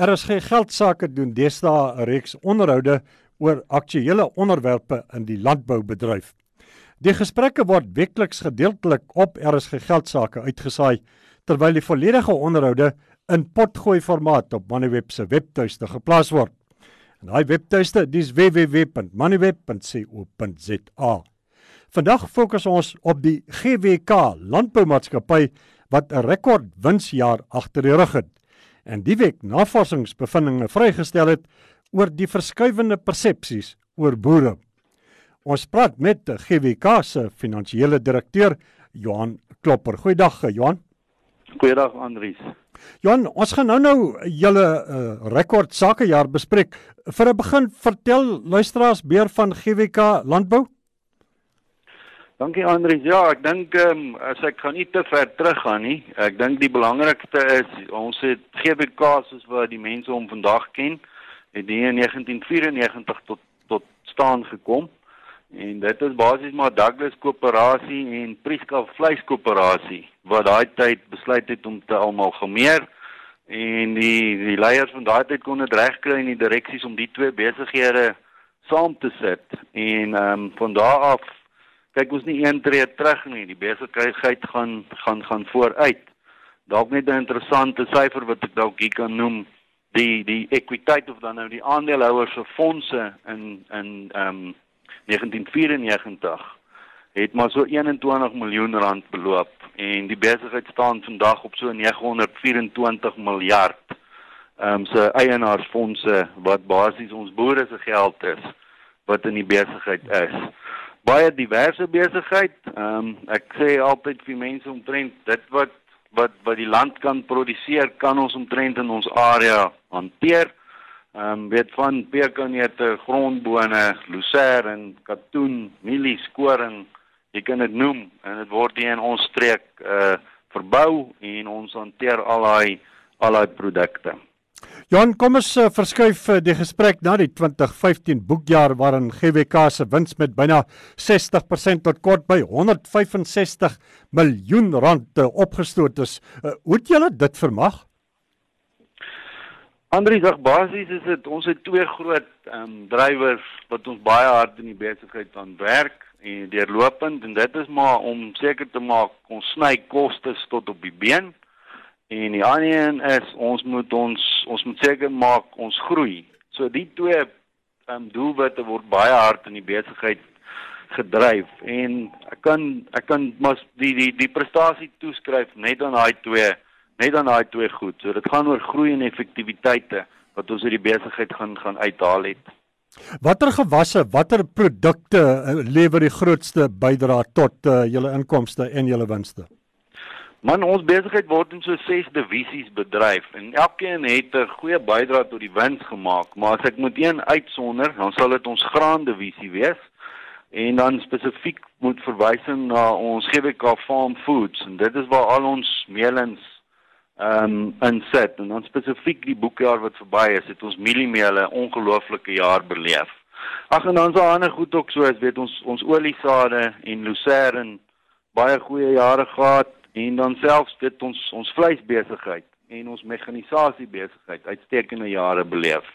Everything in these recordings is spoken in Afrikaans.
RSG Geldsaake doen deesdae 'n reeks onderhoude oor aktuelle onderwerpe in die landboubedryf. Die gesprekke word weekliks gedeeltelik op RSG Geldsaake uitgesaai terwyl die volledige onderhoude in potgooi formaat op Moneyweb se webtuiste geplaas word. En daai webtuiste dis www.moneyweb.co.za. Vandag fokus ons op die GWK Landboumaatskappy wat 'n rekord winsjaar agter die rug het en die week navorsingsbevindinge vrygestel het oor die verskywende persepsies oor boere. Ons praat met die GWK se finansiële direkteur Johan Klopper. Goeiedag Johan. Goeiedag Andries. Johan, ons gaan nou nou julle uh, rekord sakejaar bespreek. Vir 'n begin, vertel luisteraars meer van GWK Landbou. Dankie Andries. Ja, ek dink ehm um, as ek gaan nie te ver terug gaan nie. Ek dink die belangrikste is ons het GBK soos wat die mense hom vandag ken, het in 1994 tot tot staan gekom. En dit is basies maar Douglas Koöperasie en Priska Vleiskoöperasie wat daai tyd besluit het om te almal gemeer en die die leiers van daai tyd kon dit regkry in die direksies om die twee besighede saam te sit. En ehm um, van daar af kyk ons nie een tree terug nie. Die besigheid gaan gaan gaan vooruit. Dalk net 'n interessante syfer wat ek dalk hier kan noem, die die ekwiteit of dan nou die aandeelhouers se fondse in in ehm um, 1994 het maar so 21 miljoen rand beloop en die besigheid staan vandag op so 924 miljard ehm um, se eienaarsfondse wat basies ons boere se geld is wat in die besigheid is baie diverse besigheid. Ehm um, ek sê altyd vir mense omtrent dit wat wat wat die land kan produseer, kan ons omtrent in ons area hanteer. Ehm um, weet van pekanneute, grondbone, loser en katoen, mielie, skoring, jy kan dit noem en dit word hier in ons streek uh verbou en ons hanteer al daai al daai produkte. Jan, kom ons uh, verskuif uh, die gesprek na die 2015 boekjaar waarin GWK se wins met byna 60% tot kort by 165 miljoen rand uh, opgestoot is. Uh, hoe het julle dit vermag? Andries, ag basies is dit ons het twee groot ehm um, drywers wat ons baie hard in die besigheid aan werk en deurlopend en dit is maar om seker te maak ons sny kostes tot op die been. En die ander een is ons moet ons ons moet seker maak ons groei. So die twee um, doelwitte word baie hard in die besigheid gedryf en ek kan ek kan mas die die die prestasie toeskryf net aan daai twee net aan daai twee goed. So dit gaan oor groei en effektiwiteite wat ons uit die besigheid gaan gaan uithaal het. Watter gewasse, watter produkte uh, lewer die grootste bydrae tot uh, julle inkomste en julle winste? Man, ons besigheid word in so 6 divisies bedryf en elkeen het 'n goeie bydrae tot die wins gemaak, maar as ek moet een uitsonder, dan sal dit ons graan divisie wees en dan spesifiek moet verwysing na ons GWK Farm Foods en dit is waar al ons meelens ehm um, insit en dan spesifiek die boekjaar wat verby is, het ons mieliemeele 'n ongelooflike jaar beleef. Ag en dan daar ander goed ook so, as weet ons ons oliesade en lucerne baie goeie jare gehad en dan selfs dit ons ons vleisbesigheid en ons mekanisasie besigheid uitstekende jare beleef.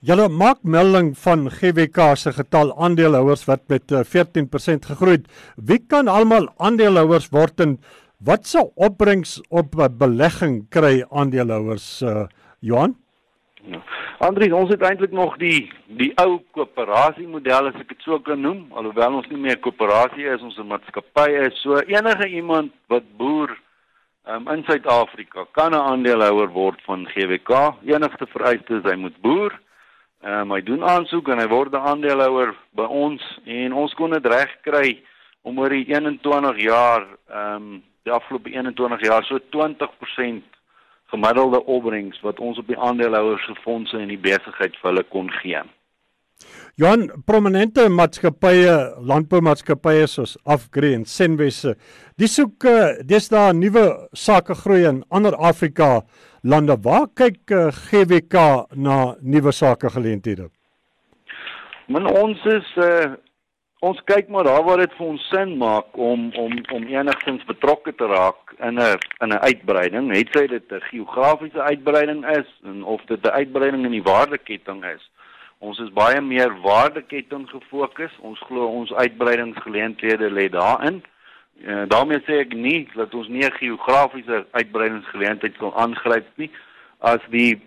Julle maak melding van GWK se getal aandeelhouers wat met 14% eh, gegroei het. Wie kan almal aandeelhouers word en wat se opbrengs op 'n belegging kry aandeelhouers uh, Johan? Ja. Andries, ons het eintlik nog die die ou koöperasie model as ek dit so kan noem, alhoewel ons nie meer 'n koöperasie is, ons 'n maatskappy is. So enige iemand wat boer um, in Suid-Afrika kan 'n aandeelhouer word van GWK. Enigste vereiste is hy moet boer. Ehm um, hy doen aansoek en hy word 'n aandeelhouer by ons en ons kon dit reg kry om oor die 21 jaar ehm um, die afgelope 21 jaar so 20% gemiddelde opbrengs wat ons op die aandeelhouers se fondse in die besigheid vir hulle kon gee. Johan, prominente maatskappye, landboumaatskappye soos Afgri en Senwes, dis soek eh, dis daar nuwe sake groei in ander Afrika lande. Waar kyk eh, GWK na nuwe sake geleenthede? Men ons is uh, ons kyk maar daar waar dit vir ons sin maak om om om enigstens betrokke te raak in 'n in 'n uitbreiding, het sy dit 'n geografiese uitbreiding is en of dit 'n uitbreiding in die waardeketting is. Ons is baie meer waardeketting gefokus. Ons glo ons uitbreidingsgeleenthede lê daarin. Uh, daarmee sê ek nie dat ons nie 'n geografiese uitbreidingsgeleentheid kan aangryp nie as die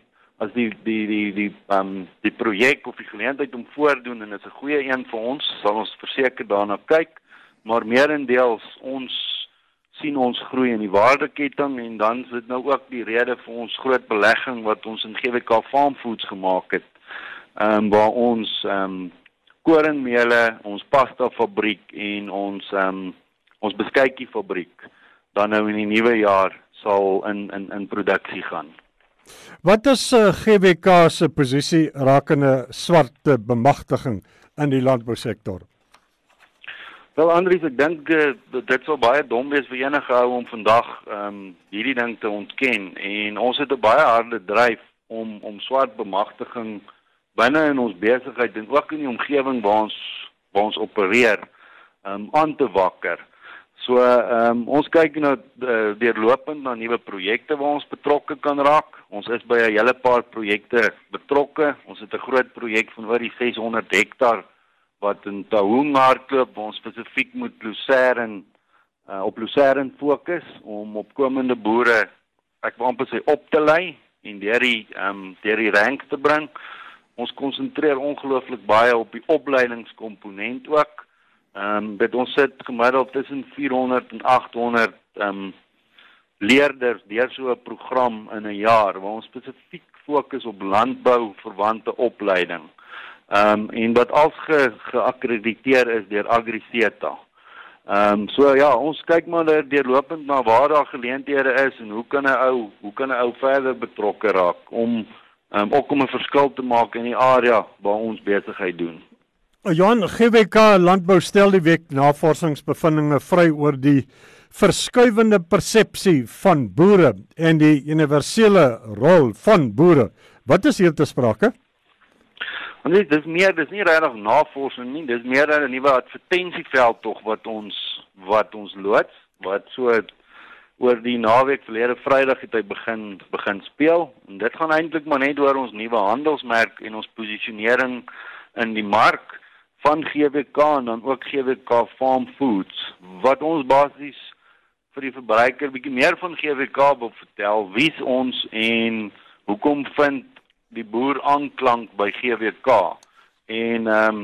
as die die die die ehm um, die projek of die geleentheid om voordoen en dit is 'n goeie een vir ons, sal ons verseker daarna kyk, maar meerendeels ons sien ons groei in die waardeketting en dan is dit nou ook die rede vir ons groot belegging wat ons in GWK Farm Foods gemaak het. Ehm um, waar ons ehm um, koringmele, ons pasta fabriek en ons ehm um, ons beskuitjie fabriek dan nou in die nuwe jaar sal in in in produksie gaan. Wat is uh, eh, GWK se posisie rakende swart bemagtiging in die landbousektor? Wel Andries, ek dink uh, dit sou baie dom wees vir enige ou om vandag ehm um, hierdie ding te ontken en ons het 'n baie harde dryf om om swart bemagtiging binne in ons besigheid en ook in die omgewing waar ons waar ons opereer um, aan te wakker. So ehm um, ons kyk nou uh, deurlopend na nuwe projekte waar ons betrokke kan raak. Ons is by 'n hele paar projekte betrokke. Ons het 'n groot projek van oor die 600 hektaar wat in Taung hardloop waar ons spesifiek moet Lucerne uh, op Lucerne fokus om opkomende boere ek wil amper sê op te lei en deur die ehm um, deur die rank te bring. Ons konsentreer ongelooflik baie op die opleidingskomponent ook. Ehm um, dit ons sit gemiddeld tussen 400 en 800 ehm um, leerders deur so 'n program in 'n jaar waar ons spesifiek fokus op landbou verwante opleiding. Ehm um, en wat als ge, geakkrediteer is deur AgriSeta. Ehm um, so ja, ons kyk maar deurlopend na waar daar geleenthede is en hoe kan 'n ou, hoe kan 'n ou verder betrokke raak om ehm um, ook om 'n verskil te maak in die area waar ons besigheid doen. Johan GWK Landbou stel die week navorsingsbevindinge vry oor die verskuivende persepsie van boere en die universele rol van boere. Wat is hier te sprake? Want dit is meer dis nie regtig navorsing nie, dis meer 'n nuwe advertensieveld tog wat ons wat ons loods wat so oor die naweek verlede Vrydag het hy begin begin speel en dit gaan eintlik maar net oor ons nuwe handelsmerk en ons posisionering in die mark van GWK en dan ook GWK Farm Foods wat ons basies vir die verbruiker bietjie meer van GWK wil vertel wie's ons en hoekom vind die boer aanklank by GWK en ehm um,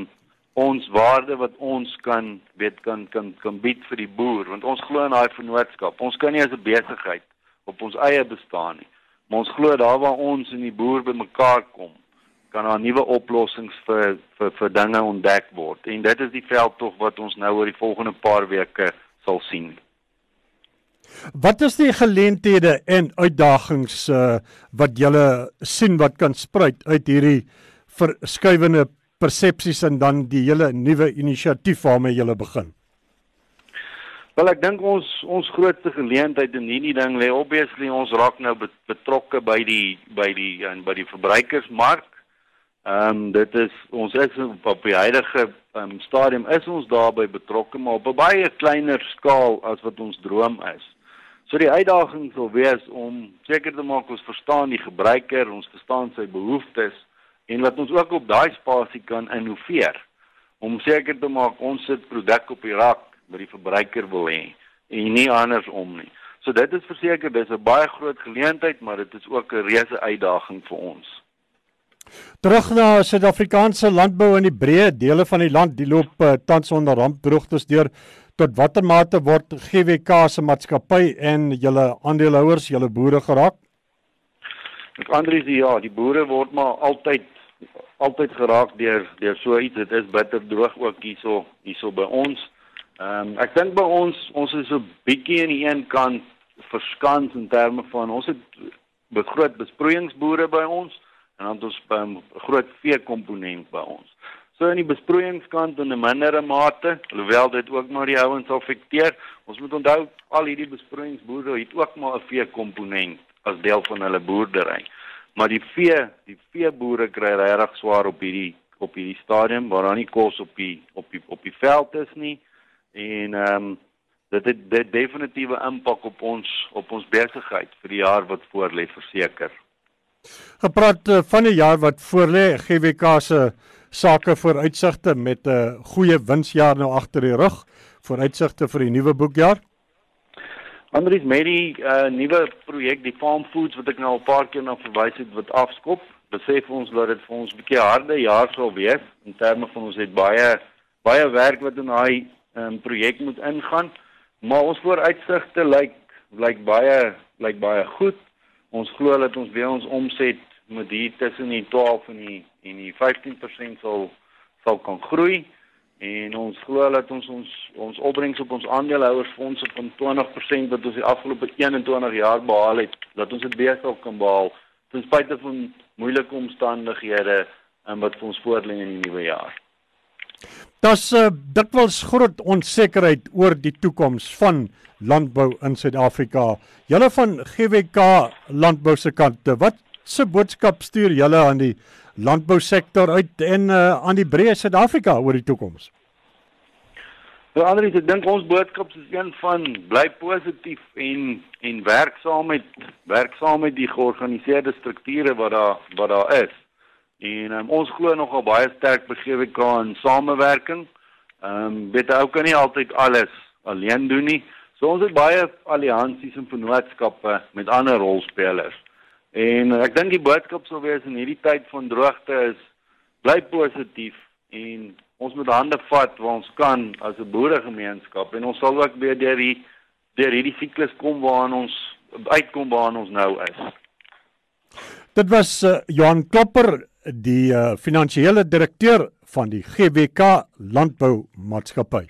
ons waarde wat ons kan weet kan kan kan bied vir die boer want ons glo in daai vennootskap. Ons kan nie as 'n besigheid op ons eie bestaan nie maar ons glo daar waar ons en die boer bymekaar kom kan daar nuwe oplossings vir vir vir dinge ontdek word. En dit is die veldtog wat ons nou oor die volgende paar weke sal sien. Wat is die geleenthede en uitdagings uh, wat julle sien wat kan spruit uit hierdie verskuivende persepsies en dan die hele nuwe inisiatief waarmee julle begin? Wel ek dink ons ons grootste geleentheid in hierdie ding lê obviously ons raak nou betrokke by die by die en by die verbruikersmark Ehm um, dit is ons is op die huidige um, stadium is ons daarbey betrokke maar op 'n baie kleiner skaal as wat ons droom is. So die uitdaging sal wees om seker te maak ons verstaan die gebruiker, ons verstaan sy behoeftes en dat ons ook op daai spasie kan innoveer om seker te maak ons sit produk op die rak wat die verbruiker wil hê en nie andersom nie. So dit is verseker dis 'n baie groot geleentheid, maar dit is ook 'n reuse uitdaging vir ons. Terug na Suid-Afrikaanse landbou in die breë dele van die land, die loop uh, tans onder rampdroogtes deur. Tot watter mate word GWK se maatskappy en julle aandeelhouers, julle boere geraak? Ek Andries, ja, die boere word maar altyd altyd geraak deur deur so iets. Dit is bitter droog ook hierso hierso by ons. Ehm um, ek dink by ons ons is so bietjie aan die een kant verskans in terme van ons het begroot besproeiingsboere by ons en dan het ons 'n um, groot vee komponent by ons. So in die besproeiingskant in 'n mindere mate, alhoewel dit ook maar die ouens affekteer. Ons moet onthou al hierdie besproeiingsboere het ook maar 'n vee komponent as deel van hulle boerdery. Maar die vee, die veeboere kry regtig swaar op hierdie op hierdie stadium waar daar nie kos op die op die op die veld is nie en ehm um, dit het dit definitiewe impak op ons op ons besigheid vir die jaar wat voorlê verseker. Gepraat uh, van die jaar wat voorlê, GWK se sake vooruitsigte met 'n uh, goeie winsjaar nou agter die rug, vooruitsigte vir die nuwe boekjaar. Andries met die uh, nuwe projek die Farm Foods wat ek nou al 'n paar keer na verwys het wat afskop, besef ons dat dit vir ons 'n bietjie harde jaar sal wees in terme van ons het baie baie werk wat in daai um, projek moet ingaan. Maar ons vooruitsigte lyk lyk baie lyk baie goed. Ons glo dat ons weer ons omset met hier tussen die 12 en die en die 15% sal sal kan groei en ons glo dat ons ons ons opbrengs op ons aandeelhouersfondse van 20% wat ons die afgelope 21 jaar behaal het, dat ons dit weer sal kan behaal ten spyte van moeilike omstandighede en wat vir ons voorlê in die nuwe jaar. Das uh, dikwels groot onsekerheid oor die toekoms van landbou in Suid-Afrika. Julle van GWK landbou se kant, wat se boodskap stuur julle aan die landbousektor uit en uh, aan die breë Suid-Afrika oor die toekoms? Nou Andries, ek dink ons boodskap is een van bly positief en en werk saam met werk saam met die georganiseerde strukture wat daar wat daar is. En um, ons glo nogal baie sterk by GWK in samewerking. Ehm um, weet ou kan nie altyd alles alleen doen nie. So ons het baie alliansies en vennootskappe met ander rolspelers. En ek dink die boodskap sou wees in hierdie tyd van droogte is bly positief en ons moet hande vat waar ons kan as 'n boeregemeenskap en ons sal ook weer deur die deur hierdie siklus kom waarna ons uitkom waarna ons nou is. Dit was uh, Johan Klopper die uh, finansiële direkteur van die GWK Landbou Maatskappy.